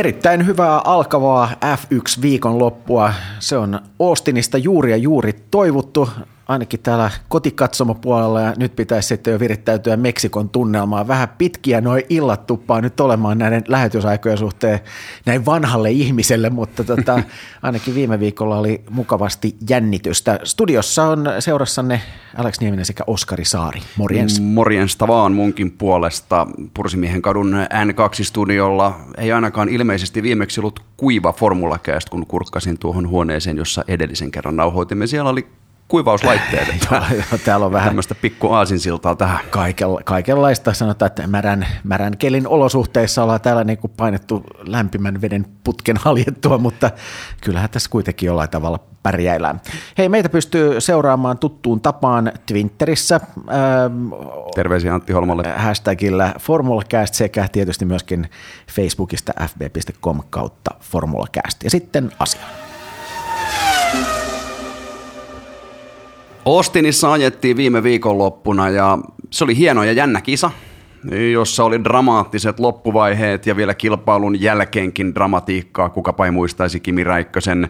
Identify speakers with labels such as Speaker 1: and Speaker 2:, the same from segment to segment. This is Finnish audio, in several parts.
Speaker 1: Erittäin hyvää alkavaa F1 viikonloppua. Se on Austinista juuri ja juuri toivottu ainakin täällä kotikatsomopuolella ja nyt pitäisi sitten jo virittäytyä Meksikon tunnelmaan. Vähän pitkiä noin illat tuppaa nyt olemaan näiden lähetysaikojen suhteen näin vanhalle ihmiselle, mutta tota, ainakin viime viikolla oli mukavasti jännitystä. Studiossa on seurassanne Alex Nieminen sekä Oskari Saari. Morjens.
Speaker 2: Morjensta vaan munkin puolesta. Pursimiehen kadun N2-studiolla ei ainakaan ilmeisesti viimeksi ollut kuiva formulakäst, kun kurkkasin tuohon huoneeseen, jossa edellisen kerran nauhoitimme. Siellä oli kuivauslaitteet.
Speaker 1: Täällä on vähän
Speaker 2: tämmöistä pikku aasinsiltaa tähän.
Speaker 1: Kaikella, kaikenlaista. Sanotaan, että märän, märän kelin olosuhteissa ollaan täällä niin kuin painettu lämpimän veden putken haljettua, mutta kyllähän tässä kuitenkin jollain tavalla pärjäillään. Hei, meitä pystyy seuraamaan tuttuun tapaan Twitterissä. Ähm,
Speaker 2: Terveisiä Antti Holmalle.
Speaker 1: Hashtagillä FormulaCast sekä tietysti myöskin Facebookista fb.com kautta FormulaCast. Ja sitten asia.
Speaker 2: Austinissa ajettiin viime viikonloppuna ja se oli hieno ja jännä kisa, jossa oli dramaattiset loppuvaiheet ja vielä kilpailun jälkeenkin dramatiikkaa. Kukapa ei muistaisi Kimi Räikkösen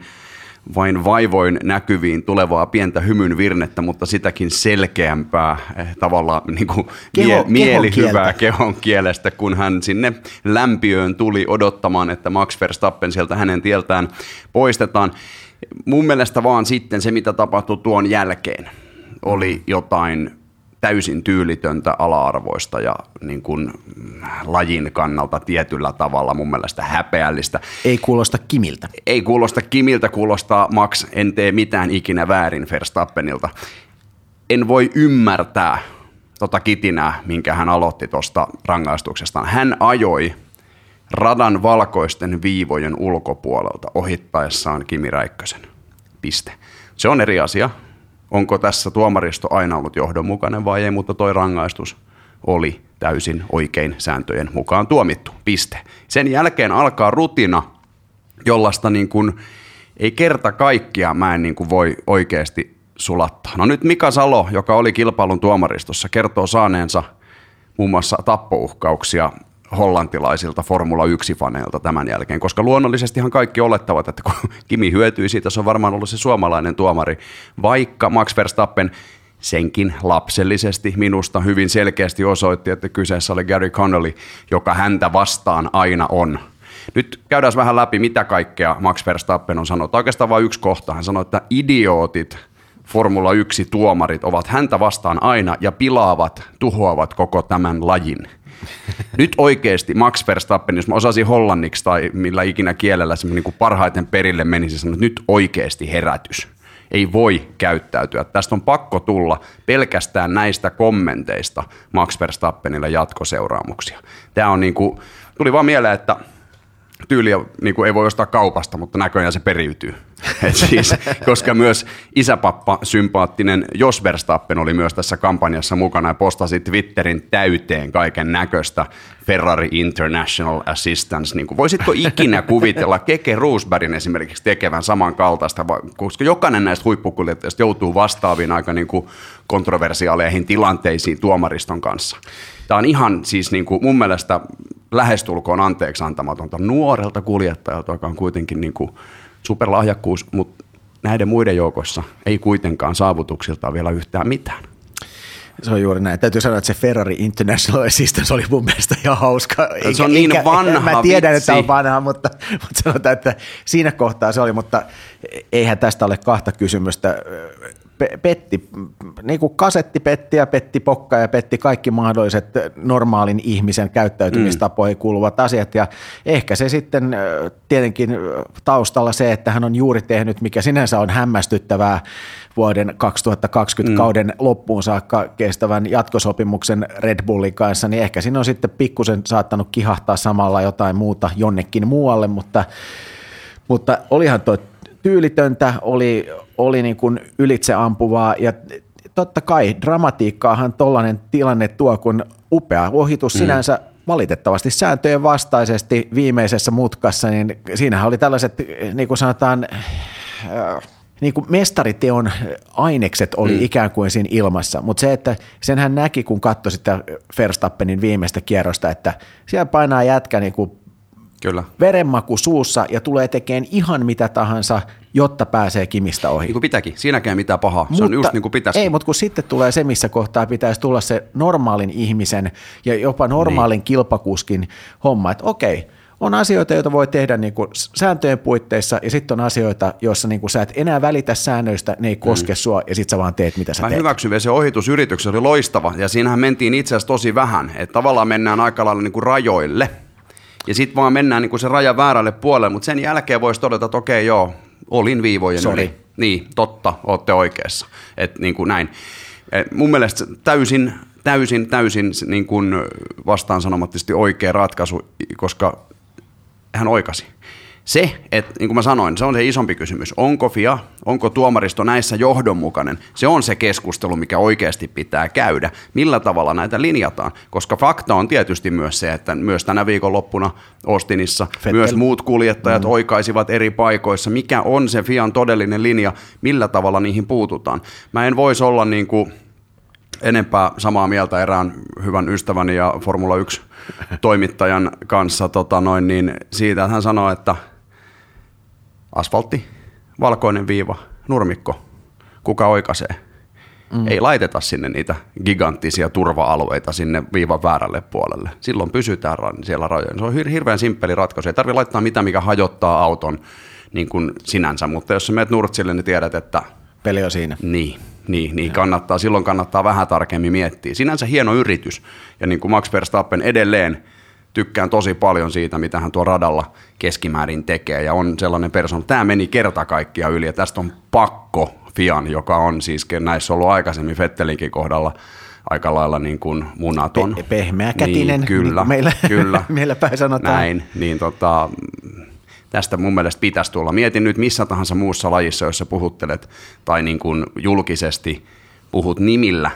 Speaker 2: vain vaivoin näkyviin tulevaa pientä hymyn virnettä, mutta sitäkin selkeämpää eh, tavallaan niin kuin Keho, mie- mielihyvää kehon kielestä, kun hän sinne lämpiöön tuli odottamaan, että Max Verstappen sieltä hänen tieltään poistetaan mun mielestä vaan sitten se, mitä tapahtui tuon jälkeen, oli jotain täysin tyylitöntä ala-arvoista ja niin kuin lajin kannalta tietyllä tavalla mun mielestä häpeällistä.
Speaker 1: Ei kuulosta Kimiltä.
Speaker 2: Ei kuulosta Kimiltä, kuulostaa Max, en tee mitään ikinä väärin Verstappenilta. En voi ymmärtää tota kitinää, minkä hän aloitti tuosta rangaistuksesta. Hän ajoi radan valkoisten viivojen ulkopuolelta ohittaessaan Kimi Räikkösen. Piste. Se on eri asia. Onko tässä tuomaristo aina ollut johdonmukainen vai ei, mutta toi rangaistus oli täysin oikein sääntöjen mukaan tuomittu. Piste. Sen jälkeen alkaa rutina, jollaista niin kuin ei kerta kaikkia mä en niin kuin voi oikeasti sulattaa. No nyt Mika Salo, joka oli kilpailun tuomaristossa, kertoo saaneensa muun muassa tappouhkauksia hollantilaisilta Formula 1-faneilta tämän jälkeen, koska luonnollisestihan kaikki olettavat, että kun Kimi hyötyi siitä, se on varmaan ollut se suomalainen tuomari, vaikka Max Verstappen senkin lapsellisesti minusta hyvin selkeästi osoitti, että kyseessä oli Gary Connolly, joka häntä vastaan aina on. Nyt käydään vähän läpi, mitä kaikkea Max Verstappen on sanonut. Oikeastaan vain yksi kohta. Hän sanoi, että idiootit Formula 1-tuomarit ovat häntä vastaan aina ja pilaavat, tuhoavat koko tämän lajin – nyt oikeasti Max Verstappen, jos mä osasin hollanniksi tai millä ikinä kielellä se niin kuin parhaiten perille menisi, sanoa, että nyt oikeasti herätys. Ei voi käyttäytyä. Tästä on pakko tulla pelkästään näistä kommenteista Max Verstappenille jatkoseuraamuksia. Tämä on niin kuin, tuli vaan mieleen, että tyyliä niin kuin ei voi ostaa kaupasta, mutta näköjään se periytyy. Et siis, koska myös isäpappa, sympaattinen Jos Verstappen oli myös tässä kampanjassa mukana ja postasi Twitterin täyteen kaiken näköistä Ferrari International Assistance. Niin kuin, voisitko ikinä kuvitella Keke Roosbergin esimerkiksi tekevän samankaltaista, koska jokainen näistä huippukuljettajista joutuu vastaaviin aika niin kuin kontroversiaaleihin tilanteisiin tuomariston kanssa. Tämä on ihan siis niin kuin mun mielestä lähestulkoon anteeksi antamatonta nuorelta kuljettajalta, joka on kuitenkin niin kuin superlahjakkuus, mutta näiden muiden joukossa ei kuitenkaan saavutuksilta vielä yhtään mitään.
Speaker 1: Se on juuri näin. Täytyy sanoa, että se Ferrari International Assistance oli mun mielestä ihan hauska.
Speaker 2: Eikä, se on niin eikä, vanha
Speaker 1: Mä tiedän,
Speaker 2: vitsi.
Speaker 1: että on vanha, mutta, mutta sanotaan, että siinä kohtaa se oli, mutta eihän tästä ole kahta kysymystä petti, niin kuin kasetti petti ja petti pokka ja petti kaikki mahdolliset normaalin ihmisen käyttäytymistapoihin mm. kuuluvat asiat ja ehkä se sitten tietenkin taustalla se, että hän on juuri tehnyt, mikä sinänsä on hämmästyttävää vuoden 2020 mm. kauden loppuun saakka kestävän jatkosopimuksen Red Bullin kanssa, niin ehkä siinä on sitten pikkusen saattanut kihahtaa samalla jotain muuta jonnekin muualle, mutta, mutta olihan tuo tyylitöntä, oli, oli niin kuin ylitseampuvaa ja totta kai dramatiikkaahan tollainen tilanne tuo, kun upea ohitus mm. sinänsä valitettavasti sääntöjen vastaisesti viimeisessä mutkassa, niin siinähän oli tällaiset, niin kuin sanotaan, äh, niin kuin mestariteon ainekset oli mm. ikään kuin siinä ilmassa, mutta se, että senhän näki, kun katsoi sitä Verstappenin viimeistä kierrosta, että siellä painaa jätkä niin kuin
Speaker 2: Kyllä.
Speaker 1: verenmaku suussa ja tulee tekemään ihan mitä tahansa, jotta pääsee kimistä ohi.
Speaker 2: Niin kuin pitääkin. Siinäkään ei mitään pahaa. Se on just niin kuin pitäisi.
Speaker 1: Ei, mutta kun sitten tulee se, missä kohtaa pitäisi tulla se normaalin ihmisen ja jopa normaalin niin. kilpakuskin homma, että okei, on asioita, joita voi tehdä niin kuin sääntöjen puitteissa, ja sitten on asioita, joissa niin kuin sä et enää välitä säännöistä, ne ei koske mm. sua, ja sitten sä vaan teet, mitä sä
Speaker 2: Mä
Speaker 1: teet.
Speaker 2: hyväksyn se ohitusyritys, se oli loistava, ja siinähän mentiin itse asiassa tosi vähän, että tavallaan mennään aika lailla niin kuin rajoille, ja sitten vaan mennään niin kuin se raja väärälle puolelle, mutta sen jälkeen voisi todeta, että okei joo, olin viivojen
Speaker 1: Sori.
Speaker 2: yli. Niin, totta, olette oikeassa. Et niin kuin näin. Et mun mielestä täysin, täysin, täysin niin kuin vastaan sanomattisesti oikea ratkaisu, koska hän oikasi. Se, että niin kuin mä sanoin, se on se isompi kysymys. Onko FIA, onko tuomaristo näissä johdonmukainen? Se on se keskustelu, mikä oikeasti pitää käydä. Millä tavalla näitä linjataan? Koska fakta on tietysti myös se, että myös tänä viikonloppuna Austinissa
Speaker 1: Vettel.
Speaker 2: myös muut kuljettajat mm. oikaisivat eri paikoissa. Mikä on se FIAn todellinen linja? Millä tavalla niihin puututaan? Mä en voisi olla niin kuin enempää samaa mieltä erään hyvän ystäväni ja Formula 1 toimittajan kanssa tota noin, niin siitä, että hän sanoi, että asfaltti, valkoinen viiva, nurmikko, kuka oikaisee? Mm. Ei laiteta sinne niitä giganttisia turva-alueita sinne viivan väärälle puolelle. Silloin pysytään siellä rajoilla. Se on hir- hirveän simppeli ratkaisu. Ei tarvitse laittaa mitään, mikä hajottaa auton niin kuin sinänsä, mutta jos sä menet nurtsille, niin tiedät, että
Speaker 1: Peli on siinä.
Speaker 2: niin, niin, niin kannattaa, silloin kannattaa vähän tarkemmin miettiä. Sinänsä hieno yritys, ja niin kuin Max Verstappen edelleen tykkään tosi paljon siitä, mitä hän tuo radalla keskimäärin tekee, ja on sellainen persoona. Tämä meni kerta kaikkiaan yli, ja tästä on pakko Fian, joka on siis näissä ollut aikaisemmin Fettelinkin kohdalla aika lailla niin kuin munaton.
Speaker 1: Pe- pehmeäkätinen,
Speaker 2: niin, kyllä,
Speaker 1: niin meillä-
Speaker 2: kyllä.
Speaker 1: meillä päin sanotaan.
Speaker 2: Näin, niin tota, tästä mun mielestä pitäisi tulla. Mietin nyt missä tahansa muussa lajissa, jos sä puhuttelet tai niin kuin julkisesti puhut nimillä,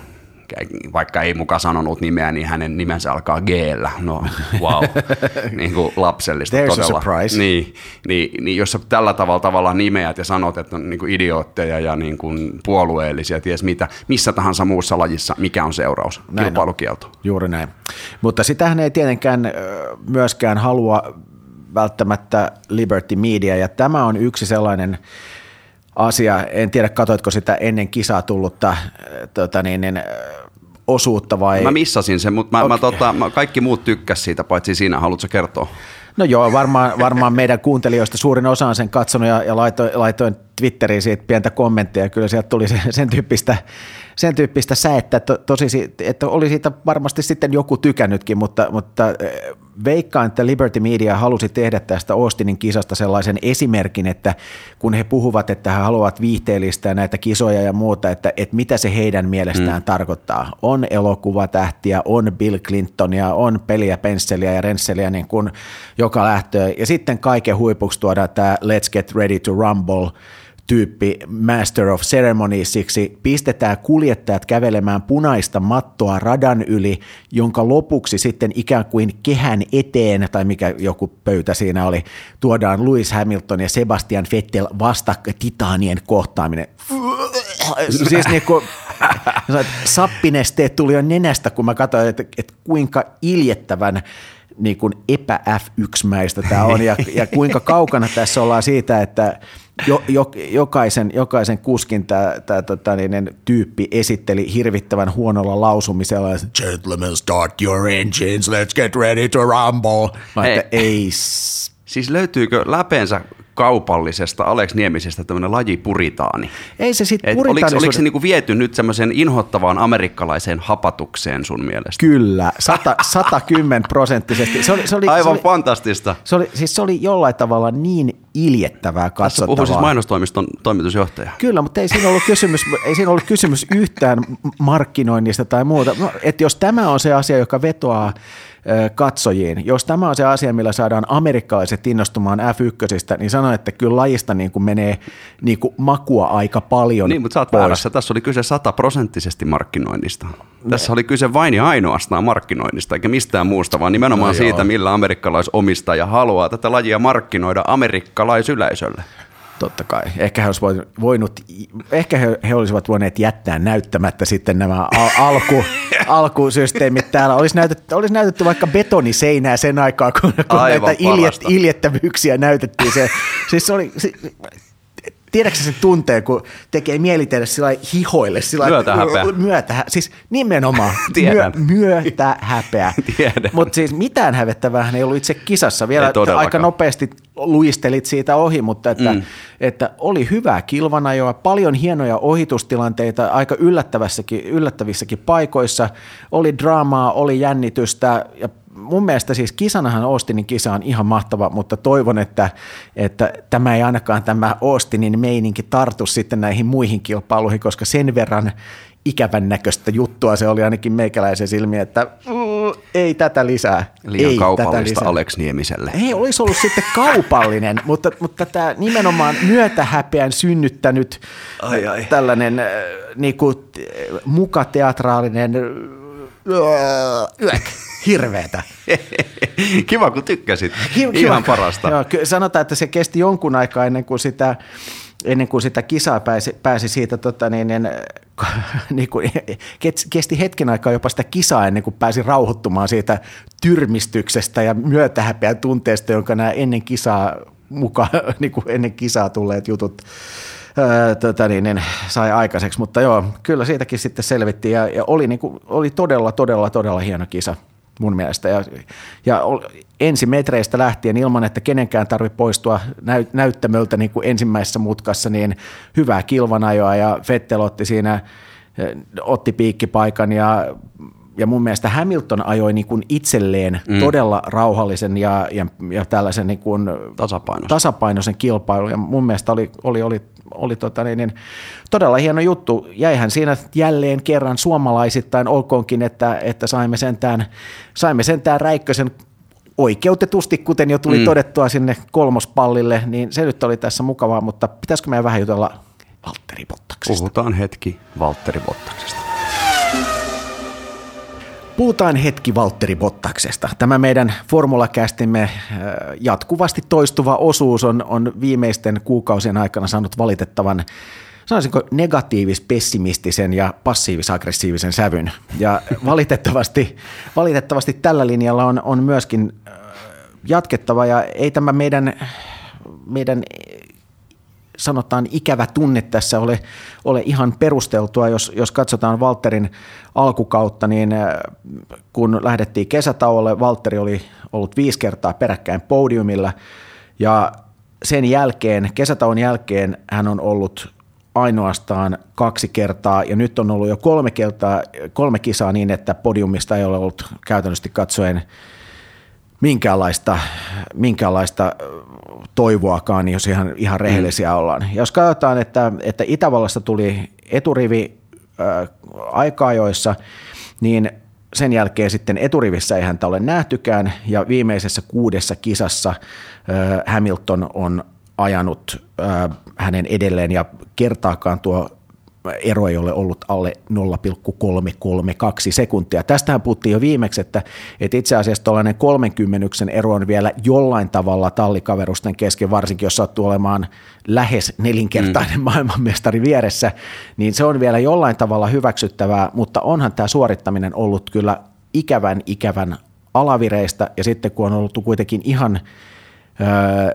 Speaker 2: vaikka ei muka sanonut nimeä, niin hänen nimensä alkaa g No wow, niin kuin lapsellista
Speaker 1: There's a
Speaker 2: todella.
Speaker 1: surprise.
Speaker 2: Niin, niin, niin, jos sä tällä tavalla tavallaan nimeät ja sanot, että on niin kuin idiootteja ja niin kuin puolueellisia, ties mitä, missä tahansa muussa lajissa, mikä on seuraus?
Speaker 1: Näin on.
Speaker 2: Kilpailukielto.
Speaker 1: Juuri näin. Mutta sitähän ei tietenkään myöskään halua välttämättä Liberty Media, ja tämä on yksi sellainen asia, en tiedä katoitko sitä ennen kisaa tullutta äh, tota niin, niin, äh, osuutta vai?
Speaker 2: Mä missasin sen, mutta mä, mä,
Speaker 1: Okei.
Speaker 2: tota, mä, kaikki muut tykkäs siitä, paitsi sinä. Haluatko kertoa?
Speaker 1: No joo, varmaan, varmaan meidän kuuntelijoista suurin osa on sen katsonut ja, ja laitoin, laitoin Twitteriin siitä pientä kommenttia. Kyllä sieltä tuli se, sen, tyyppistä, sen tyyppistä säettä, että, tosi, si- että oli siitä varmasti sitten joku tykännytkin, mutta, mutta eh, veikkaan, että Liberty Media halusi tehdä tästä Austinin kisasta sellaisen esimerkin, että kun he puhuvat, että he haluavat viihteellistää näitä kisoja ja muuta, että, että mitä se heidän mielestään mm. tarkoittaa. On elokuvatähtiä, on Bill Clintonia, on peliä, pensseliä ja rensseliä niin kuin joka lähtöön. Ja sitten kaiken huipuksi tuodaan tämä Let's Get Ready to Rumble tyyppi Master of Ceremoniesiksi, pistetään kuljettajat kävelemään punaista mattoa radan yli, jonka lopuksi sitten ikään kuin kehän eteen, tai mikä joku pöytä siinä oli, tuodaan Lewis Hamilton ja Sebastian Vettel vasta titaanien kohtaaminen. Siis niin kuin, sappinesteet tuli jo nenästä, kun mä katsoin, että, että kuinka iljettävän niin kuin epä-F1-mäistä tämä on ja, ja kuinka kaukana tässä ollaan siitä, että jo, jo, jokaisen, jokaisen kuskin tämä, tämä tota, niin, tyyppi esitteli hirvittävän huonolla lausumisella. Gentlemen, start your engines, let's get ready to rumble. Mä
Speaker 2: Hei.
Speaker 1: että ei,
Speaker 2: Siis löytyykö läpeensä kaupallisesta Alex Niemisestä tämmöinen laji puritaani?
Speaker 1: ei se sitten
Speaker 2: Et oliko, oliko se niinku viety nyt semmoiseen inhottavaan amerikkalaiseen hapatukseen sun mielestä?
Speaker 1: Kyllä, 100, 110 prosenttisesti. Se oli, se oli, se
Speaker 2: Aivan
Speaker 1: oli,
Speaker 2: fantastista.
Speaker 1: se oli, siis se oli jollain tavalla niin iljettävää
Speaker 2: Tässä
Speaker 1: katsottavaa.
Speaker 2: puhuu siis mainostoimiston toimitusjohtaja.
Speaker 1: Kyllä, mutta ei siinä ollut kysymys, ei siinä ollut kysymys yhtään markkinoinnista tai muuta. No, Että jos tämä on se asia, joka vetoaa katsojiin, jos tämä on se asia, millä saadaan amerikkalaiset innostumaan F1, niin sanon, että kyllä lajista niin kuin menee niin kuin makua aika paljon
Speaker 2: Niin, mutta sä oot
Speaker 1: pois.
Speaker 2: väärässä. Tässä oli kyse sataprosenttisesti markkinoinnista. Tässä oli kyse vain ja ainoastaan markkinoinnista, eikä mistään muusta, vaan nimenomaan
Speaker 1: No
Speaker 2: no
Speaker 1: joo.
Speaker 2: siitä, millä amerikkalaisomistaja haluaa tätä lajia markkinoida amerikkalaisyleisölle.
Speaker 1: Totta kai. Ehkä he, olisivat voinut, ehkä he, he olisivat voineet jättää näyttämättä sitten nämä al- alku, alkusysteemit täällä. Olisi näytetty, olisi näytetty vaikka betoniseinää sen aikaa, kun, kun näitä iljet, iljettävyyksiä näytettiin. Se, siis se oli, se, tiedätkö sen tunteen, kun tekee mieli tehdä sillä hihoille? Sillä
Speaker 2: myötähäpeä.
Speaker 1: Myötähä, siis nimenomaan myö, myötähäpeä. Mutta siis mitään hävettävää ei ollut itse kisassa. Vielä aika nopeasti luistelit siitä ohi, mutta että, mm. että oli hyvää kilvanajoa, paljon hienoja ohitustilanteita aika yllättävissäkin paikoissa. Oli draamaa, oli jännitystä ja mun mielestä siis kisanahan Austinin kisa on ihan mahtava, mutta toivon, että, että tämä ei ainakaan tämä Austinin meininki tartu sitten näihin muihin kilpailuihin, koska sen verran ikävän näköistä juttua se oli ainakin meikäläisen silmiä, että uh, ei tätä lisää.
Speaker 2: Liian
Speaker 1: ei
Speaker 2: kaupallista tätä lisää. Alex Niemiselle.
Speaker 1: Ei olisi ollut sitten kaupallinen, mutta, mutta tämä nimenomaan myötähäpeän synnyttänyt ai, ai. tällainen äh, niin kuin, mukateatraalinen yök hirveetä.
Speaker 2: Kiva, kun tykkäsit. Kiva, Ihan parasta.
Speaker 1: Joo, sanotaan, että se kesti jonkun aikaa ennen kuin sitä, ennen kuin sitä kisaa pääsi, pääsi siitä, tota, niin, niin, niin kuin, kesti hetken aikaa jopa sitä kisaa ennen kuin pääsi rauhoittumaan siitä tyrmistyksestä ja myötähäpeän tunteesta, jonka nämä ennen kisaa mukaan, niin kuin ennen kisaa tulleet jutut tota niin, niin, sai aikaiseksi. Mutta joo, kyllä siitäkin sitten selvittiin ja, ja oli, niin kuin, oli todella, todella, todella hieno kisa mun mielestä. Ja, ja ensimetreistä lähtien ilman, että kenenkään tarvitse poistua näyt, näyttämöltä niin kuin ensimmäisessä mutkassa, niin hyvää kilvanajoa ja Fettel otti siinä, otti piikkipaikan ja ja mun mielestä Hamilton ajoi niin kuin itselleen mm. todella rauhallisen ja, ja, ja tällaisen niin kuin
Speaker 2: tasapainoisen.
Speaker 1: tasapainoisen kilpailun. Ja mun mielestä oli, oli, oli, oli tota niin, niin, todella hieno juttu. Jäihän siinä jälleen kerran suomalaisittain, olkoonkin, että, että saimme sentään, saimme sentään Räikkösen oikeutetusti, kuten jo tuli mm. todettua sinne kolmospallille, niin se nyt oli tässä mukavaa, mutta pitäisikö meidän vähän jutella Valtteri Bottaksesta?
Speaker 2: Puhutaan hetki Valtteri Bottaksesta.
Speaker 1: Puhutaan hetki Valtteri Bottaksesta. Tämä meidän formulakästimme äh, jatkuvasti toistuva osuus on, on viimeisten kuukausien aikana saanut valitettavan sanoisinko negatiivis-pessimistisen ja passiivis-aggressiivisen sävyn. Ja valitettavasti, valitettavasti tällä linjalla on, on myöskin äh, jatkettava ja ei tämä meidän, meidän sanotaan ikävä tunne tässä ole, ole ihan perusteltua. Jos, jos katsotaan Walterin alkukautta, niin äh, kun lähdettiin kesätauolle, Valtteri oli ollut viisi kertaa peräkkäin podiumilla ja sen jälkeen, kesätauon jälkeen hän on ollut ainoastaan kaksi kertaa ja nyt on ollut jo kolme, kertaa, kolme kisaa niin, että podiumista ei ole ollut käytännössä katsoen minkäänlaista, minkäänlaista toivoakaan, jos ihan, ihan rehellisiä mm. ollaan. Jos katsotaan, että, että Itävallassa tuli eturivi äh, aika-ajoissa, niin sen jälkeen sitten eturivissä ei häntä ole nähtykään, ja viimeisessä kuudessa kisassa äh, Hamilton on ajanut äh, hänen edelleen, ja kertaakaan tuo ero ei ole ollut alle 0,332 sekuntia. Tästähän puhuttiin jo viimeksi, että, että itse asiassa tuollainen 30 ero on vielä jollain tavalla tallikaverusten kesken, varsinkin jos sattuu olemaan lähes nelinkertainen mm. maailmanmestari vieressä, niin se on vielä jollain tavalla hyväksyttävää, mutta onhan tämä suorittaminen ollut kyllä ikävän ikävän alavireistä, ja sitten kun on ollut kuitenkin ihan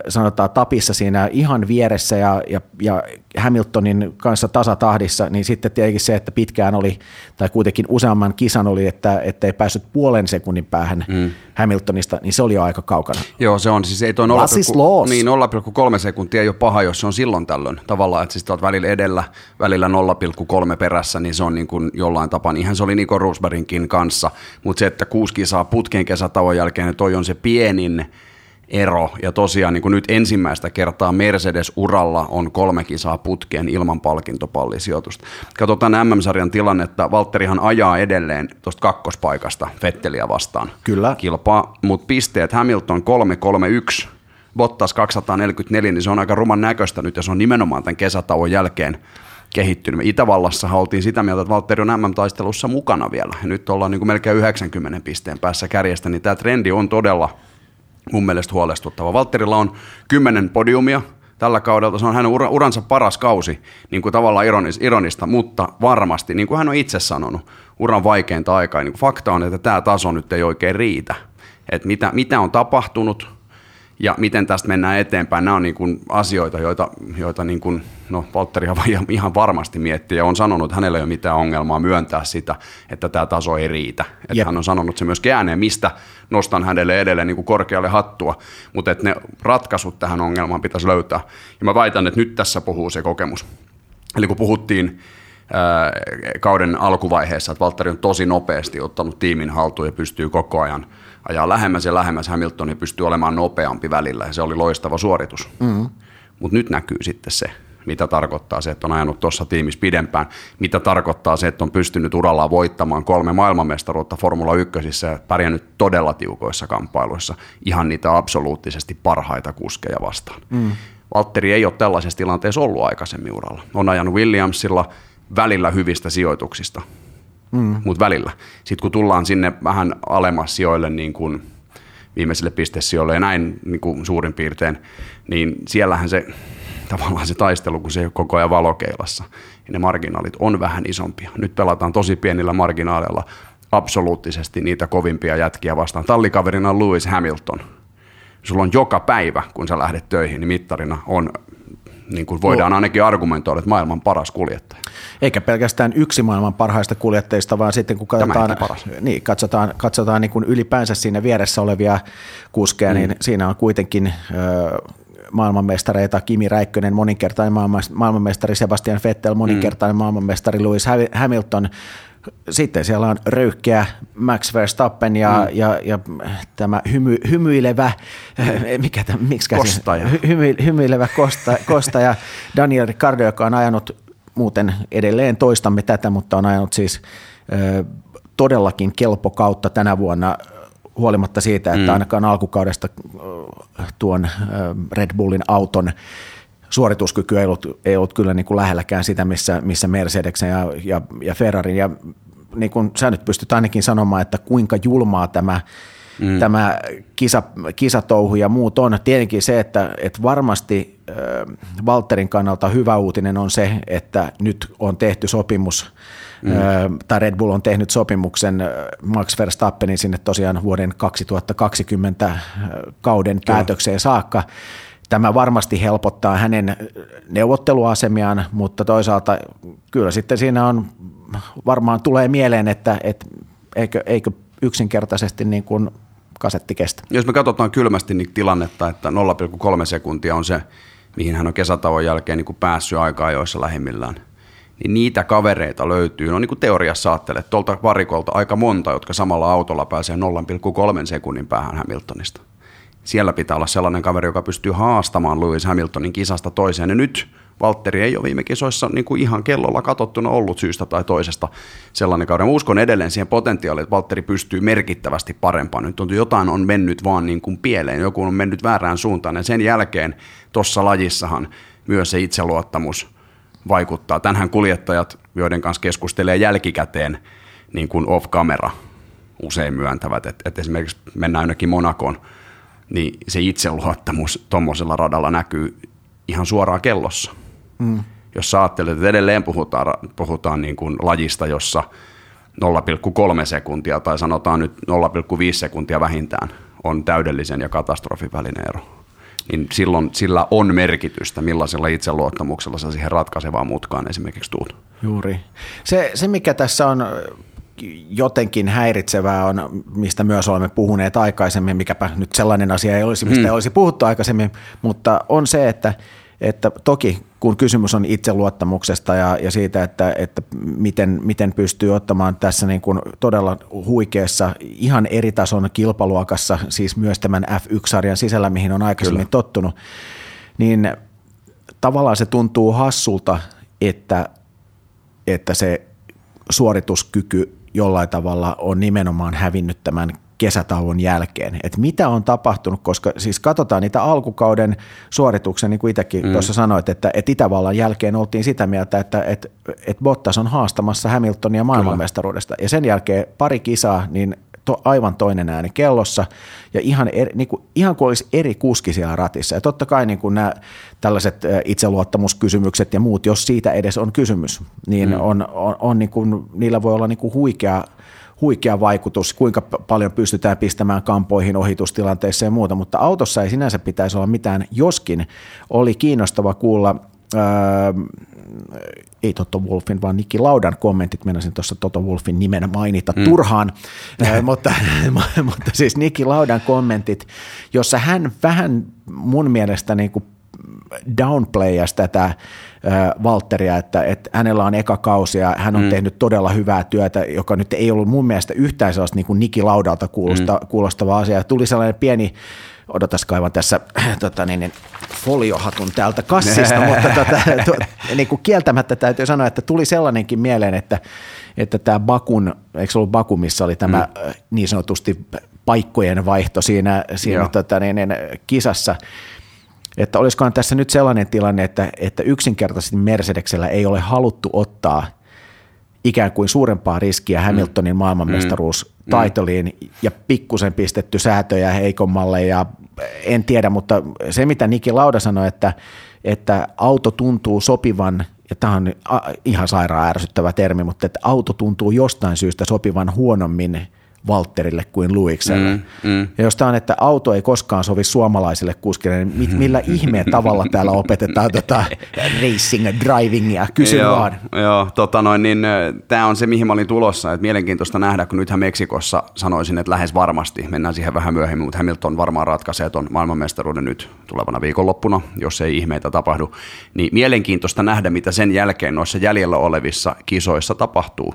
Speaker 1: sanotaan tapissa siinä ihan vieressä ja, ja, ja Hamiltonin kanssa tasatahdissa, niin sitten tietenkin se, että pitkään oli, tai kuitenkin useamman kisan oli, että, että ei päässyt puolen sekunnin päähän mm. Hamiltonista, niin se oli jo aika kaukana.
Speaker 2: Joo, se on. Siis ei toi 0,3 niin, sekuntia ei ole paha, jos se on silloin tällöin. Tavallaan, että siis olet välillä edellä, välillä 0,3 perässä, niin se on niin kuin jollain tapaa. Niinhän se oli Nico Rosberginkin kanssa, mutta se, että kuusi kisaa putkeen kesätauon jälkeen, niin toi on se pienin ero. Ja tosiaan niin kuin nyt ensimmäistä kertaa Mercedes-uralla on kolme kisaa putkeen ilman palkintopallisijoitusta. Katsotaan MM-sarjan tilannetta. Valtterihan ajaa edelleen tuosta kakkospaikasta Fetteliä vastaan.
Speaker 1: Kyllä.
Speaker 2: Kilpaa, mutta pisteet Hamilton 331, Bottas 244, niin se on aika ruman näköistä nyt ja se on nimenomaan tämän kesätauon jälkeen kehittynyt. Me Itävallassa oltiin sitä mieltä, että Valtteri on MM-taistelussa mukana vielä. Ja nyt ollaan niin kuin melkein 90 pisteen päässä kärjestä, niin tämä trendi on todella mun mielestä huolestuttava. Valtterilla on kymmenen podiumia tällä kaudella. Se on hänen uransa paras kausi, niin kuin tavallaan ironista, mutta varmasti, niin kuin hän on itse sanonut, uran vaikeinta aikaa. Niin fakta on, että tämä taso nyt ei oikein riitä. Että mitä, mitä on tapahtunut – ja miten tästä mennään eteenpäin. Nämä on niin kuin asioita, joita, joita niin kuin, no, Valtteri ihan varmasti miettii ja on sanonut, että hänellä ei ole mitään ongelmaa myöntää sitä, että tämä taso ei riitä. Että hän on sanonut se myös ääneen, mistä nostan hänelle edelleen niin kuin korkealle hattua, mutta että ne ratkaisut tähän ongelmaan pitäisi löytää. Ja mä väitän, että nyt tässä puhuu se kokemus. Eli kun puhuttiin kauden alkuvaiheessa, että Valtteri on tosi nopeasti ottanut tiimin haltuun ja pystyy koko ajan – ajaa lähemmäs ja lähemmäs Hamiltonia pystyy olemaan nopeampi välillä ja se oli loistava suoritus. Mm-hmm. Mutta nyt näkyy sitten se, mitä tarkoittaa se, että on ajanut tuossa tiimissä pidempään, mitä tarkoittaa se, että on pystynyt urallaan voittamaan kolme maailmanmestaruutta Formula 1 ja pärjännyt todella tiukoissa kamppailuissa ihan niitä absoluuttisesti parhaita kuskeja vastaan. Mm. Valtteri ei ole tällaisessa tilanteessa ollut aikaisemmin uralla. On ajanut Williamsilla välillä hyvistä sijoituksista, mm. mutta välillä. Sitten kun tullaan sinne vähän alemmas sijoille, niin kuin viimeisille pistesijoille ja näin niin kuin suurin piirtein, niin siellähän se tavallaan se taistelu, kun se ei ole koko ajan valokeilassa, niin ne marginaalit on vähän isompia. Nyt pelataan tosi pienillä marginaaleilla absoluuttisesti niitä kovimpia jätkiä vastaan. Tallikaverina on Lewis Hamilton. Sulla on joka päivä, kun sä lähdet töihin, niin mittarina on niin kuin voidaan ainakin argumentoida, että maailman paras kuljettaja.
Speaker 1: Eikä pelkästään yksi maailman parhaista kuljettajista, vaan sitten kun katsotaan, niin, katsotaan, katsotaan niin kuin ylipäänsä siinä vieressä olevia kuskeja, niin mm. niin siinä on kuitenkin maailmanmestareita, Kimi Räikkönen, moninkertainen maailmanmestari Sebastian Vettel, moninkertainen mm. maailmanmestari Lewis Hamilton, sitten siellä on röyhkeä Max Verstappen ja, mm. ja, ja tämä hymy, hymyilevä, mikä tämä, miksi
Speaker 2: kostaja.
Speaker 1: Hymy, hymyilevä kosta, kostaja Daniel Ricciardo, joka on ajanut muuten edelleen toistamme tätä, mutta on ajanut siis ö, todellakin kelpo kautta tänä vuonna huolimatta siitä, että mm. ainakaan alkukaudesta tuon Red Bullin auton suorituskyky ei ollut, ei ollut kyllä niin kuin lähelläkään sitä, missä, missä Mercedeksen ja, ja, ja Ferrarin. Ja niin kuin sä nyt pystyt ainakin sanomaan, että kuinka julmaa tämä, mm. tämä kisa, kisatouhu ja muut on. Tietenkin se, että, että varmasti äh, Walterin kannalta hyvä uutinen on se, että nyt on tehty sopimus Mm. tai Red Bull on tehnyt sopimuksen Max Verstappenin sinne tosiaan vuoden 2020 kauden Kyllä. päätökseen saakka. Tämä varmasti helpottaa hänen neuvotteluasemiaan, mutta toisaalta kyllä sitten siinä on, varmaan tulee mieleen, että, että eikö, eikö yksinkertaisesti niin kuin kasetti kestä.
Speaker 2: Jos me katsotaan kylmästi niin tilannetta, että 0,3 sekuntia on se, mihin hän on kesätauon jälkeen niin kuin päässyt aika joissa lähimmillään, niin niitä kavereita löytyy, no niin kuin teoriassa ajattelet, tuolta varikolta aika monta, jotka samalla autolla pääsee 0,3 sekunnin päähän Hamiltonista siellä pitää olla sellainen kaveri, joka pystyy haastamaan Lewis Hamiltonin kisasta toiseen. Ja nyt Valtteri ei ole viime kisoissa niin kuin ihan kellolla katsottuna ollut syystä tai toisesta sellainen kauden. Mä uskon edelleen siihen potentiaaliin, että Valtteri pystyy merkittävästi parempaan. Nyt on, jotain on mennyt vaan niin kuin pieleen, joku on mennyt väärään suuntaan. Ja sen jälkeen tuossa lajissahan myös se itseluottamus vaikuttaa. Tänhän kuljettajat, joiden kanssa keskustelee jälkikäteen niin kuin off-camera, usein myöntävät, että, että esimerkiksi mennään ainakin Monakoon – niin se itseluottamus tuommoisella radalla näkyy ihan suoraan kellossa. Mm. Jos sä ajattelet, että edelleen puhutaan, puhutaan niin kuin lajista, jossa 0,3 sekuntia tai sanotaan nyt 0,5 sekuntia vähintään on täydellisen ja katastrofin välinen ero, niin silloin sillä on merkitystä, millaisella itseluottamuksella sä siihen ratkaisevaan mutkaan esimerkiksi tuut.
Speaker 1: Juuri. Se, se mikä tässä on jotenkin häiritsevää on, mistä myös olemme puhuneet aikaisemmin, mikäpä nyt sellainen asia ei olisi, mistä hmm. ei olisi puhuttu aikaisemmin, mutta on se, että, että toki kun kysymys on itseluottamuksesta ja, ja siitä, että, että miten, miten pystyy ottamaan tässä niin kuin todella huikeassa, ihan eri tason kilpaluokassa, siis myös tämän F1-sarjan sisällä, mihin on aikaisemmin Kyllä. tottunut, niin tavallaan se tuntuu hassulta, että, että se suorituskyky jollain tavalla on nimenomaan hävinnyt tämän kesätauon jälkeen. Että mitä on tapahtunut, koska siis katsotaan niitä alkukauden suorituksia, niin kuin itsekin mm. tuossa sanoit, että, että Itävallan jälkeen oltiin sitä mieltä, että, että, että Bottas on haastamassa Hamiltonia maailmanmestaruudesta. Ja sen jälkeen pari kisaa, niin to, aivan toinen ääni kellossa ja ihan, eri, niin kuin, ihan kuin olisi eri kuski siellä ratissa. Ja totta kai niin kuin nämä tällaiset itseluottamuskysymykset ja muut, jos siitä edes on kysymys, niin mm. on, on, on niin kuin, niillä voi olla niin kuin huikea huikea vaikutus, kuinka paljon pystytään pistämään kampoihin ohitustilanteissa ja muuta, mutta autossa ei sinänsä pitäisi olla mitään, joskin oli kiinnostava kuulla ää, ei Toto Wolfin, vaan Niki Laudan kommentit, menisin tuossa Toto Wolfin nimen mainita mm. turhaan, mutta, mutta siis Niki Laudan kommentit, jossa hän vähän mun mielestä niin kuin downplayasi tätä Valtteria, että, että hänellä on eka kausi ja hän on mm. tehnyt todella hyvää työtä, joka nyt ei ollut mun mielestä yhtään sellaista niin kuin Niki Laudalta kuulosta, mm. kuulostava asia. Tuli sellainen pieni, odotas kaivan tässä tota, niin, niin, foliohatun täältä kassista, mutta tota, to, niin kuin kieltämättä täytyy sanoa, että tuli sellainenkin mieleen, että, että tämä Bakun, eikö se ollut Baku, missä oli tämä mm. niin sanotusti paikkojen vaihto siinä, siinä tota, niin, niin, kisassa, että olisikohan tässä nyt sellainen tilanne, että, että yksinkertaisesti Mercedeksellä ei ole haluttu ottaa ikään kuin suurempaa riskiä Hamiltonin maailmanmestaruus mm. taitoliin ja pikkusen pistetty säätöjä heikommalle ja en tiedä, mutta se mitä Niki Lauda sanoi, että, että auto tuntuu sopivan ja tämä on ihan sairaan ärsyttävä termi, mutta että auto tuntuu jostain syystä sopivan huonommin Valterille kuin Luikselle. Mm, mm. Ja jos tämä on, että auto ei koskaan sovi suomalaisille kuskille, niin mit, millä ihmeen tavalla täällä opetetaan tota racing drivingia? Kysy
Speaker 2: joo,
Speaker 1: vaan.
Speaker 2: Joo, tota noin, niin, tämä on se, mihin mä olin tulossa. Että mielenkiintoista nähdä, kun nythän Meksikossa sanoisin, että lähes varmasti, mennään siihen vähän myöhemmin, mutta Hamilton varmaan ratkaisee tuon maailmanmestaruuden nyt tulevana viikonloppuna, jos ei ihmeitä tapahdu. Niin mielenkiintoista nähdä, mitä sen jälkeen noissa jäljellä olevissa kisoissa tapahtuu.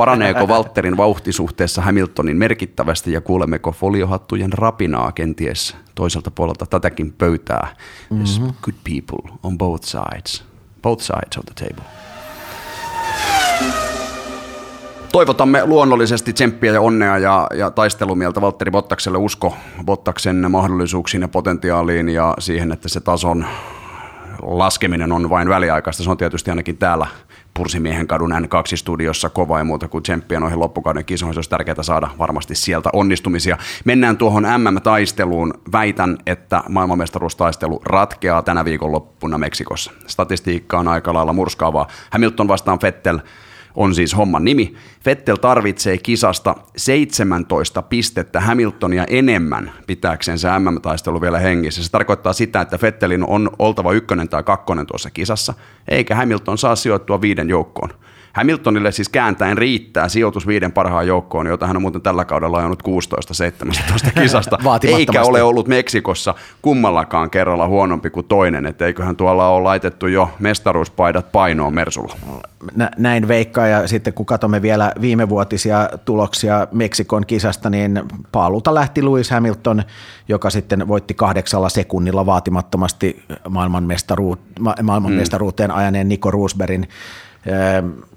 Speaker 2: Paraneeko Walterin vauhti suhteessa Hamiltonin merkittävästi ja kuulemmeko foliohattujen rapinaa kenties toiselta puolelta tätäkin pöytää? Mm-hmm. There's good people on both sides. Both sides of the table. Toivotamme luonnollisesti tsemppiä ja onnea ja, ja taistelumieltä Valtteri Bottakselle usko Bottaksen mahdollisuuksiin ja potentiaaliin ja siihen, että se tason laskeminen on vain väliaikaista. Se on tietysti ainakin täällä Pursimiehen kadun N2-studiossa kova ja muuta kuin tsemppiä noihin loppukauden kisoihin. Se olisi tärkeää saada varmasti sieltä onnistumisia. Mennään tuohon MM-taisteluun. Väitän, että maailmanmestaruustaistelu ratkeaa tänä viikonloppuna Meksikossa. Statistiikka on aika lailla murskaavaa. Hamilton vastaan Fettel on siis homman nimi. Fettel tarvitsee kisasta 17 pistettä Hamiltonia enemmän pitääkseen se MM-taistelu vielä hengissä. Se tarkoittaa sitä, että Fettelin on oltava ykkönen tai kakkonen tuossa kisassa, eikä Hamilton saa sijoittua viiden joukkoon. Hamiltonille siis kääntäen riittää sijoitus viiden parhaan joukkoon, jota hän on muuten tällä kaudella ajanut 16-17 kisasta, eikä ole ollut Meksikossa kummallakaan kerralla huonompi kuin toinen, että eiköhän tuolla ole laitettu jo mestaruuspaidat painoon Mersulla.
Speaker 1: Näin veikkaa ja sitten kun katsomme vielä viimevuotisia tuloksia Meksikon kisasta, niin paaluta lähti Lewis Hamilton, joka sitten voitti kahdeksalla sekunnilla vaatimattomasti maailmanmestaruuteen ajaneen Nico Roosbergin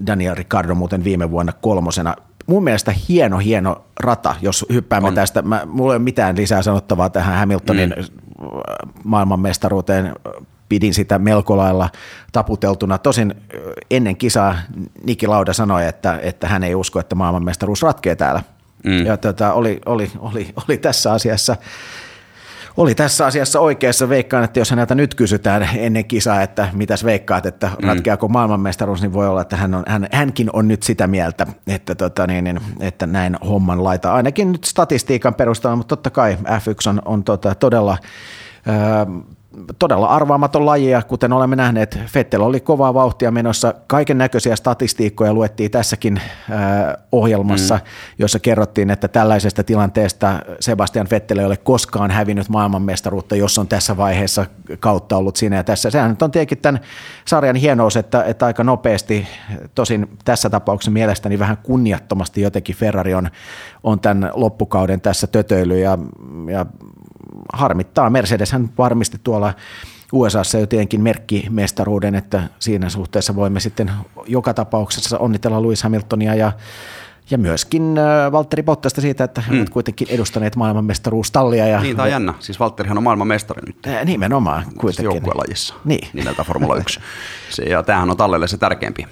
Speaker 1: Daniel Ricardo muuten viime vuonna kolmosena. Mun mielestä hieno, hieno rata, jos hyppäämme on. tästä. Mä, mulla ei ole mitään lisää sanottavaa tähän Hamiltonin mm. maailmanmestaruuteen. Pidin sitä melko lailla taputeltuna. Tosin ennen kisaa Niki Lauda sanoi, että, että hän ei usko, että maailmanmestaruus ratkee täällä. Mm. Ja tota, oli, oli, oli, oli tässä asiassa oli tässä asiassa oikeassa. Veikkaan, että jos häneltä nyt kysytään ennen kisaa, että mitäs veikkaat, että mm. ratkeako maailmanmestaruus, niin voi olla, että hän on, hän, hänkin on nyt sitä mieltä, että, tota, niin, niin, että näin homman laita. Ainakin nyt statistiikan perusteella, mutta totta kai F1 on, on tota, todella todella arvaamaton laji ja kuten olemme nähneet, Fettel oli kovaa vauhtia menossa. Kaiken näköisiä statistiikkoja luettiin tässäkin äh, ohjelmassa, mm. jossa kerrottiin, että tällaisesta tilanteesta Sebastian Fettel ei ole koskaan hävinnyt maailmanmestaruutta, jos on tässä vaiheessa kautta ollut siinä ja tässä. Sehän on tietenkin tämän sarjan hienous, että, että aika nopeasti, tosin tässä tapauksessa mielestäni vähän kunniattomasti jotenkin Ferrari on, on tämän loppukauden tässä tötöily ja, ja harmittaa. Mercedes hän varmisti tuolla USAssa jo tietenkin merkkimestaruuden, että siinä suhteessa voimme sitten joka tapauksessa onnitella Lewis Hamiltonia ja ja myöskin äh, Valtteri Bottasta siitä, että he mm. ovat kuitenkin edustaneet maailmanmestaruustallia. Ja
Speaker 2: niin, tämä on jännä. Siis Valtterihan on maailmanmestari nyt.
Speaker 1: Äh, nimenomaan kuitenkin.
Speaker 2: Joukkuelajissa niin. nimeltä Formula 1. Se, ja tämähän on tallelle se tärkeämpi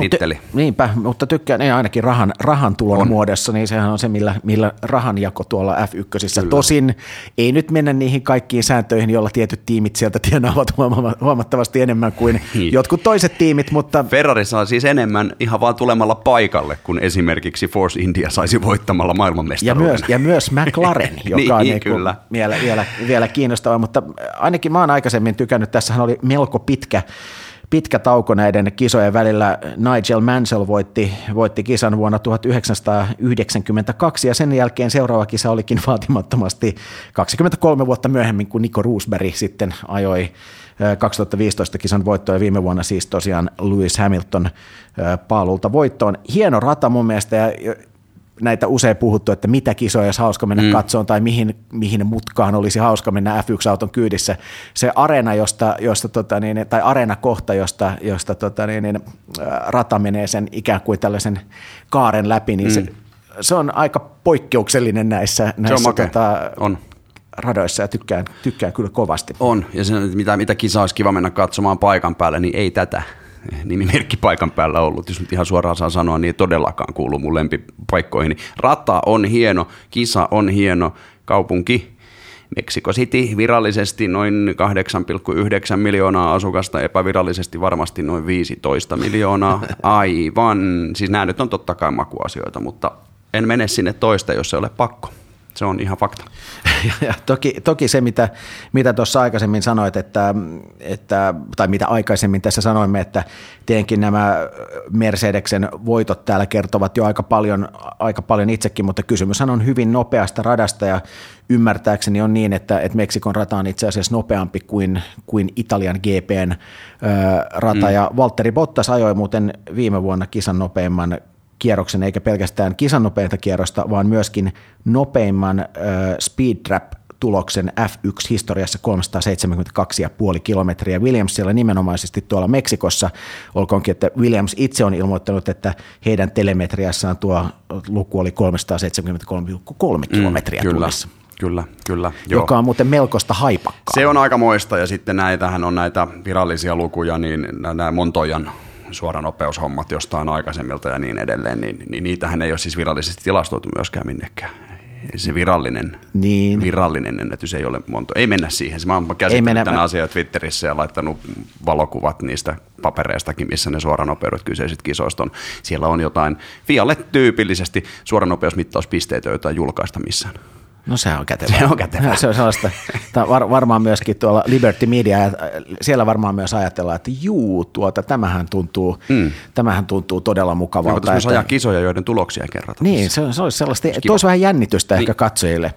Speaker 2: titteli.
Speaker 1: Mutta, niinpä, mutta tykkään niin ainakin rahan, rahan tulon on. muodossa, niin sehän on se, millä, millä rahanjako tuolla F1. Kyllä. Tosin ei nyt mennä niihin kaikkiin sääntöihin, joilla tietyt tiimit sieltä tienaavat huomattavasti enemmän kuin niin. jotkut toiset tiimit, mutta...
Speaker 2: Ferrari saa siis enemmän ihan vaan tulemalla paikalle, kun esimerkiksi Force India saisi voittamalla maailmanmestaruuden.
Speaker 1: Ja myös, ja myös McLaren, joka niin, on niin, kyllä. Vielä, vielä, vielä kiinnostava, mutta ainakin mä oon aikaisemmin tykännyt, tässähän oli melko pitkä pitkä tauko näiden kisojen välillä. Nigel Mansell voitti, voitti kisan vuonna 1992 ja sen jälkeen seuraava kisa olikin vaatimattomasti 23 vuotta myöhemmin, kun Nico Roosberg sitten ajoi 2015 kisan voittoa ja viime vuonna siis tosiaan Lewis Hamilton paalulta voittoon. Hieno rata mun mielestä ja näitä usein puhuttu, että mitä kisoja olisi hauska mennä mm. katsomaan tai mihin, mihin mutkaan olisi hauska mennä F1-auton kyydissä. Se areena, josta, josta tota niin, tai areenakohta, josta, josta tota niin, niin, rata menee sen ikään kuin tällaisen kaaren läpi, niin mm. se, se on aika poikkeuksellinen näissä, näissä
Speaker 2: on tota, on.
Speaker 1: radoissa ja tykkään, tykkään kyllä kovasti.
Speaker 2: On, ja se, mitä, mitä kisa olisi kiva mennä katsomaan paikan päälle, niin ei tätä nimimerkki paikan päällä ollut, jos nyt ihan suoraan saa sanoa, niin ei todellakaan kuulu mun lempipaikkoihin. Rata on hieno, kisa on hieno, kaupunki Mexico City virallisesti noin 8,9 miljoonaa asukasta, epävirallisesti varmasti noin 15 miljoonaa. Aivan, siis nämä nyt on totta kai makuasioita, mutta en mene sinne toista, jos se ole pakko. Se on ihan fakta.
Speaker 1: Ja toki, toki se, mitä, mitä tuossa aikaisemmin sanoit, että, että, tai mitä aikaisemmin tässä sanoimme, että tietenkin nämä Mercedeksen voitot täällä kertovat jo aika paljon, aika paljon itsekin, mutta kysymyshän on hyvin nopeasta radasta ja ymmärtääkseni on niin, että, että Meksikon rata on itse asiassa nopeampi kuin, kuin Italian GPn ö, rata mm. ja Valtteri Bottas ajoi muuten viime vuonna kisan nopeimman kierroksen, eikä pelkästään kisan nopeinta kierrosta, vaan myöskin nopeimman äh, speed trap tuloksen F1-historiassa 372,5 kilometriä. Williams siellä nimenomaisesti tuolla Meksikossa, olkoonkin, että Williams itse on ilmoittanut, että heidän telemetriassaan tuo luku oli 373,3 mm, kilometriä
Speaker 2: kyllä.
Speaker 1: tunnissa.
Speaker 2: Kyllä, kyllä.
Speaker 1: Joka on muuten melkoista haipakkaa.
Speaker 2: Se on aika moista ja sitten näitähän on näitä virallisia lukuja, niin nämä Montojan suoranopeushommat jostain aikaisemmilta ja niin edelleen, niin, niin niitähän ei ole siis virallisesti tilastoitu myöskään minnekään. Se virallinen, niin. virallinen ennätys ei ole monta. Ei mennä siihen. Mä oon käsittänyt tämän asian Twitterissä ja laittanut valokuvat niistä papereistakin, missä ne suoranopeudet kyseiset kisoista on. Siellä on jotain Fialle tyypillisesti suoranopeusmittauspisteitä, joita ei julkaista missään.
Speaker 1: No se on kätevä.
Speaker 2: Se on kätevä.
Speaker 1: Se on sellaista, var, varmaan myöskin tuolla Liberty Media, siellä varmaan myös ajatellaan, että juu, tuota, tämähän tuntuu, mm. tämähän tuntuu todella mukavalta.
Speaker 2: Joo, että, ajaa kisoja, joiden tuloksia kerrata.
Speaker 1: Niin, se, se olisi sellaista, se toisi vähän jännitystä niin. ehkä katsojille.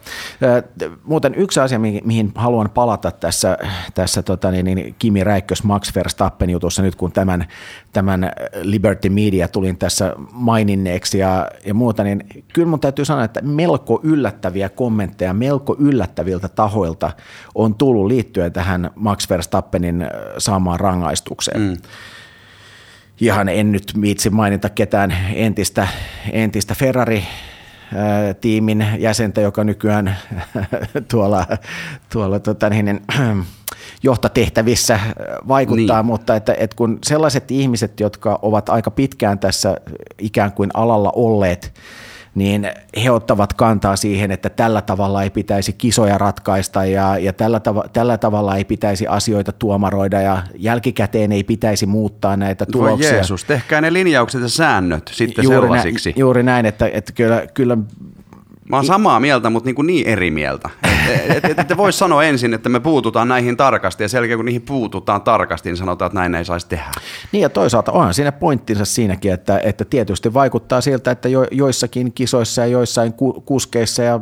Speaker 1: Muuten yksi asia, mihin haluan palata tässä, tässä tota, niin, niin Kimi Räikkös Max Verstappen jutussa nyt, kun tämän, tämän Liberty Media tulin tässä maininneeksi ja, ja muuta, niin kyllä mun täytyy sanoa, että melko yllättäviä kommentteja kommentteja melko yllättäviltä tahoilta on tullut liittyen tähän Max Verstappenin saamaan rangaistukseen. Mm. Ihan en nyt viitsi mainita ketään entistä, entistä Ferrari tiimin jäsentä, joka nykyään tuolla, tuolla tota niin, johtatehtävissä vaikuttaa, niin. mutta että, että kun sellaiset ihmiset, jotka ovat aika pitkään tässä ikään kuin alalla olleet, niin he ottavat kantaa siihen, että tällä tavalla ei pitäisi kisoja ratkaista ja, ja tällä, tav- tällä tavalla ei pitäisi asioita tuomaroida ja jälkikäteen ei pitäisi muuttaa näitä tuloksia. Voi
Speaker 2: Jeesus, tehkää ne linjaukset ja säännöt sitten juuri sellaisiksi.
Speaker 1: Nä, juuri näin, että, että kyllä, kyllä
Speaker 2: Mä oon samaa mieltä, mutta niin, kuin niin eri mieltä. Et, et, et, et voi sanoa ensin, että me puututaan näihin tarkasti ja selkeä kun niihin puututaan tarkasti, niin sanotaan, että näin ei saisi tehdä.
Speaker 1: Niin ja toisaalta onhan siinä pointtinsa siinäkin, että, että tietysti vaikuttaa siltä, että jo, joissakin kisoissa ja joissain ku, kuskeissa ja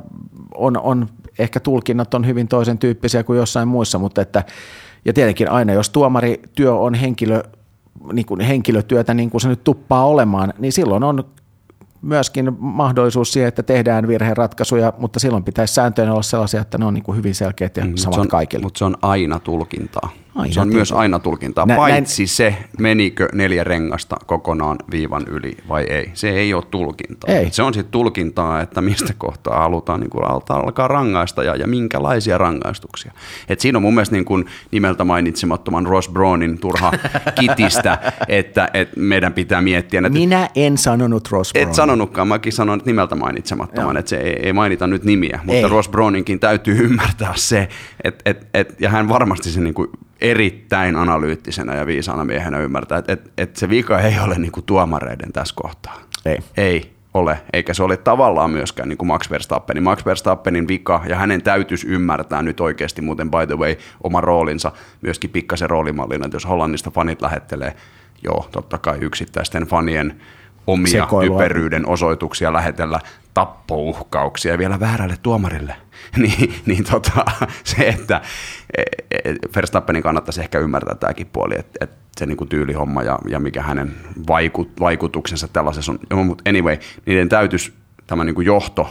Speaker 1: on, on ehkä tulkinnat on hyvin toisen tyyppisiä kuin jossain muissa, mutta että ja tietenkin aina, jos tuomarityö on henkilö, niin kuin henkilötyötä niin kuin se nyt tuppaa olemaan, niin silloin on myöskin mahdollisuus siihen, että tehdään virheratkaisuja, mutta silloin pitäisi sääntöjen olla sellaisia, että ne on niin kuin hyvin selkeät ja mm, samat
Speaker 2: on,
Speaker 1: kaikille.
Speaker 2: Mutta se on aina tulkintaa. Ai, se on myös aina tulkintaa, Nä, paitsi näin... se, menikö neljä rengasta kokonaan viivan yli vai ei. Se ei ole tulkintaa. Ei. Se on sitten tulkintaa, että mistä kohtaa halutaan niin kuin alkaa rangaista ja, ja minkälaisia rangaistuksia. Et siinä on mun mielestä niin kuin nimeltä mainitsemattoman Ross Brownin turha kitistä, että, että meidän pitää miettiä. Että
Speaker 1: Minä en sanonut Ross
Speaker 2: Brown. Et sanonutkaan, mäkin sanon nimeltä mainitsemattoman, että se ei, ei mainita nyt nimiä, mutta ei. Ross Browninkin täytyy ymmärtää se, että et, et, ja hän varmasti se niin kuin erittäin analyyttisenä ja viisaana miehenä ymmärtää, että et, et se vika ei ole niin kuin tuomareiden tässä kohtaa.
Speaker 1: Ei.
Speaker 2: Ei ole, eikä se ole tavallaan myöskään niin kuin Max Verstappenin. Max Verstappenin vika, ja hänen täytyisi ymmärtää nyt oikeasti muuten by the way oma roolinsa, myöskin pikkasen roolimallina, että jos Hollannista fanit lähettelee, joo, totta kai yksittäisten fanien omia Sekoilua. typeryyden osoituksia lähetellä tappouhkauksia vielä väärälle tuomarille, niin, niin tota, se, että e, e, Verstappenin kannattaisi ehkä ymmärtää tämäkin puoli, että, että se niin kuin tyylihomma ja, ja mikä hänen vaikut, vaikutuksensa tällaisessa on. Mutta anyway, niiden täytyisi tämä niin kuin johto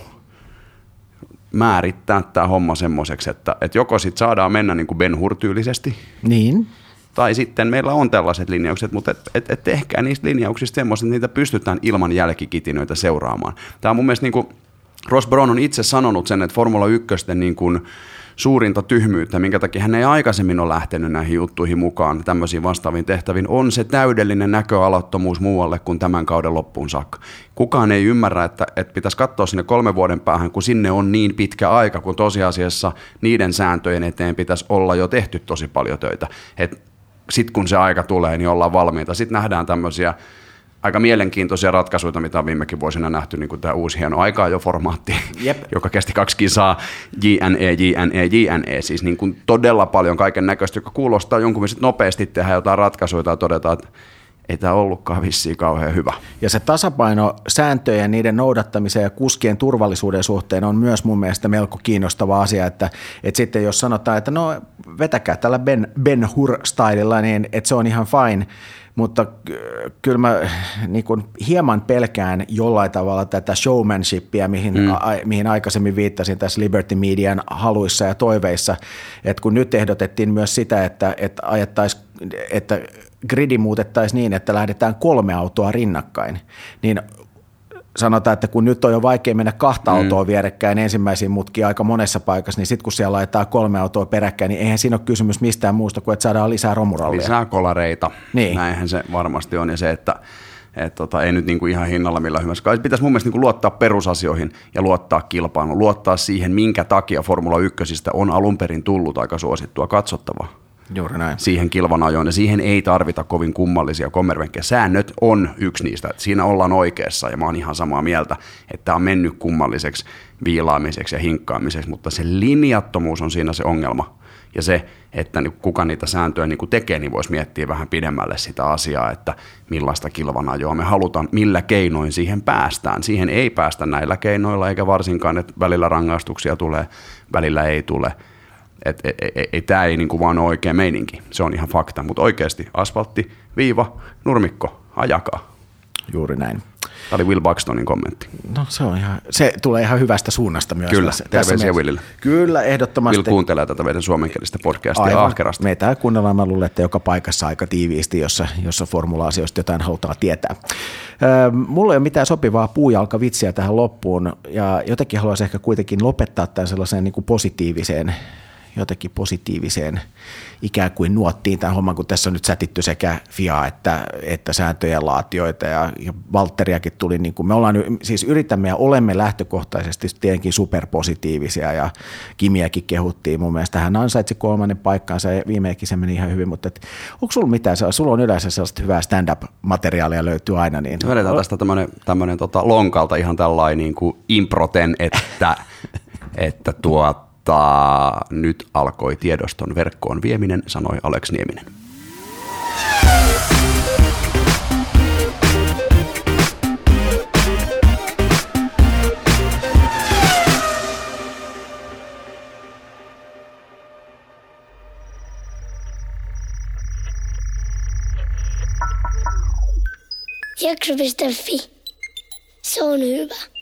Speaker 2: määrittää tämä homma semmoiseksi, että, että joko sitten saadaan mennä niin kuin Ben Hur-tyylisesti.
Speaker 1: Niin.
Speaker 2: Tai sitten meillä on tällaiset linjaukset, mutta et, et, et tehkää niistä linjauksista semmoiset, että niitä pystytään ilman jälkikitinöitä seuraamaan. Tämä on mun mielestä niin kuin, Ross Brown on itse sanonut sen, että Formula 1 niin kuin, suurinta tyhmyyttä, minkä takia hän ei aikaisemmin ole lähtenyt näihin juttuihin mukaan tämmöisiin vastaaviin tehtäviin, on se täydellinen näköalattomuus muualle kuin tämän kauden loppuun saakka. Kukaan ei ymmärrä, että, että pitäisi katsoa sinne kolme vuoden päähän, kun sinne on niin pitkä aika, kun tosiasiassa niiden sääntöjen eteen pitäisi olla jo tehty tosi paljon töitä. Sitten kun se aika tulee, niin ollaan valmiita. Sitten nähdään tämmöisiä aika mielenkiintoisia ratkaisuja, mitä on viimekin vuosina nähty, niin kuin tämä uusi hieno aikaa jo formaatti, Jep. joka kesti kaksi kisaa, JNE, JNE, JNE, siis niin kuin todella paljon kaiken näköistä, joka kuulostaa jonkun mielestä nopeasti tehdä jotain ratkaisuja ja todeta, että ei tämä ollutkaan vissiin kauhean hyvä.
Speaker 1: Ja se tasapaino sääntöjen, niiden noudattamisen ja kuskien turvallisuuden suhteen on myös mun mielestä melko kiinnostava asia, että, että sitten jos sanotaan, että no vetäkää tällä Ben, ben Hur-stylilla, niin että se on ihan fine, mutta kyllä mä niin kuin hieman pelkään jollain tavalla tätä showmanshipia, mihin, mm. a, mihin aikaisemmin viittasin tässä Liberty Median haluissa ja toiveissa, että kun nyt ehdotettiin myös sitä, että, että ajettaisiin, että gridi muutettaisiin niin, että lähdetään kolme autoa rinnakkain, niin sanotaan, että kun nyt on jo vaikea mennä kahta mm. autoa vierekkäin ensimmäisiin mutkiin aika monessa paikassa, niin sitten kun siellä laitetaan kolme autoa peräkkäin, niin eihän siinä ole kysymys mistään muusta kuin, että saadaan lisää romurallia.
Speaker 2: Lisää kolareita, niin. näinhän se varmasti on. Ja se, että et tota, ei nyt niinku ihan hinnalla millä hyvänsä. Pitäisi mun mielestä niinku luottaa perusasioihin ja luottaa kilpailuun, luottaa siihen, minkä takia Formula 1 on alun perin tullut aika suosittua katsottavaa.
Speaker 1: Juuri näin.
Speaker 2: siihen kilvanajoon, ja siihen ei tarvita kovin kummallisia kommervenkkejä. Säännöt on yksi niistä, että siinä ollaan oikeassa, ja mä oon ihan samaa mieltä, että tämä on mennyt kummalliseksi viilaamiseksi ja hinkkaamiseksi, mutta se linjattomuus on siinä se ongelma. Ja se, että kuka niitä sääntöjä niin tekee, niin voisi miettiä vähän pidemmälle sitä asiaa, että millaista kilvanajoa me halutaan, millä keinoin siihen päästään. Siihen ei päästä näillä keinoilla, eikä varsinkaan, että välillä rangaistuksia tulee, välillä ei tule – että et, et, et, tämä ei niinku vaan ole oikea meininki, se on ihan fakta, mutta oikeasti asfaltti, viiva, nurmikko, ajakaa.
Speaker 1: Juuri näin.
Speaker 2: Tämä oli Will Buxtonin kommentti.
Speaker 1: No se on ihan, se tulee ihan hyvästä suunnasta myös.
Speaker 2: Kyllä, tässä, terveisiä Willille.
Speaker 1: Kyllä, ehdottomasti.
Speaker 2: Will kuuntelee tätä meidän suomenkielistä podcastia Aivan. ahkerasti.
Speaker 1: Meitä kuunnellaan, mä luulen, että joka paikassa aika tiiviisti, jossa, jossa formula-asioista jotain halutaan tietää. mulla ei ole mitään sopivaa puujalkavitsiä tähän loppuun, ja jotenkin haluaisin ehkä kuitenkin lopettaa tämän sellaiseen niin kuin positiiviseen jotenkin positiiviseen ikään kuin nuottiin tämän homman, kun tässä on nyt sätitty sekä FIA että, että sääntöjen laatioita ja, ja tuli, niin kuin me ollaan, siis yritämme ja olemme lähtökohtaisesti tietenkin superpositiivisia ja Kimiäkin kehuttiin mun mielestä, hän ansaitsi kolmannen paikkaansa ja viimeinkin se meni ihan hyvin, mutta et, onko sulla mitään, sulla on yleensä sellaista hyvää stand-up-materiaalia löytyy aina. Niin...
Speaker 2: Vedetään tästä tämmöinen, tämmöinen tota lonkalta ihan tällainen niin kuin improten, että, että tuot mutta nyt alkoi tiedoston verkkoon vieminen, sanoi Alex Nieminen.
Speaker 3: Jakso.fi. Se on hyvä.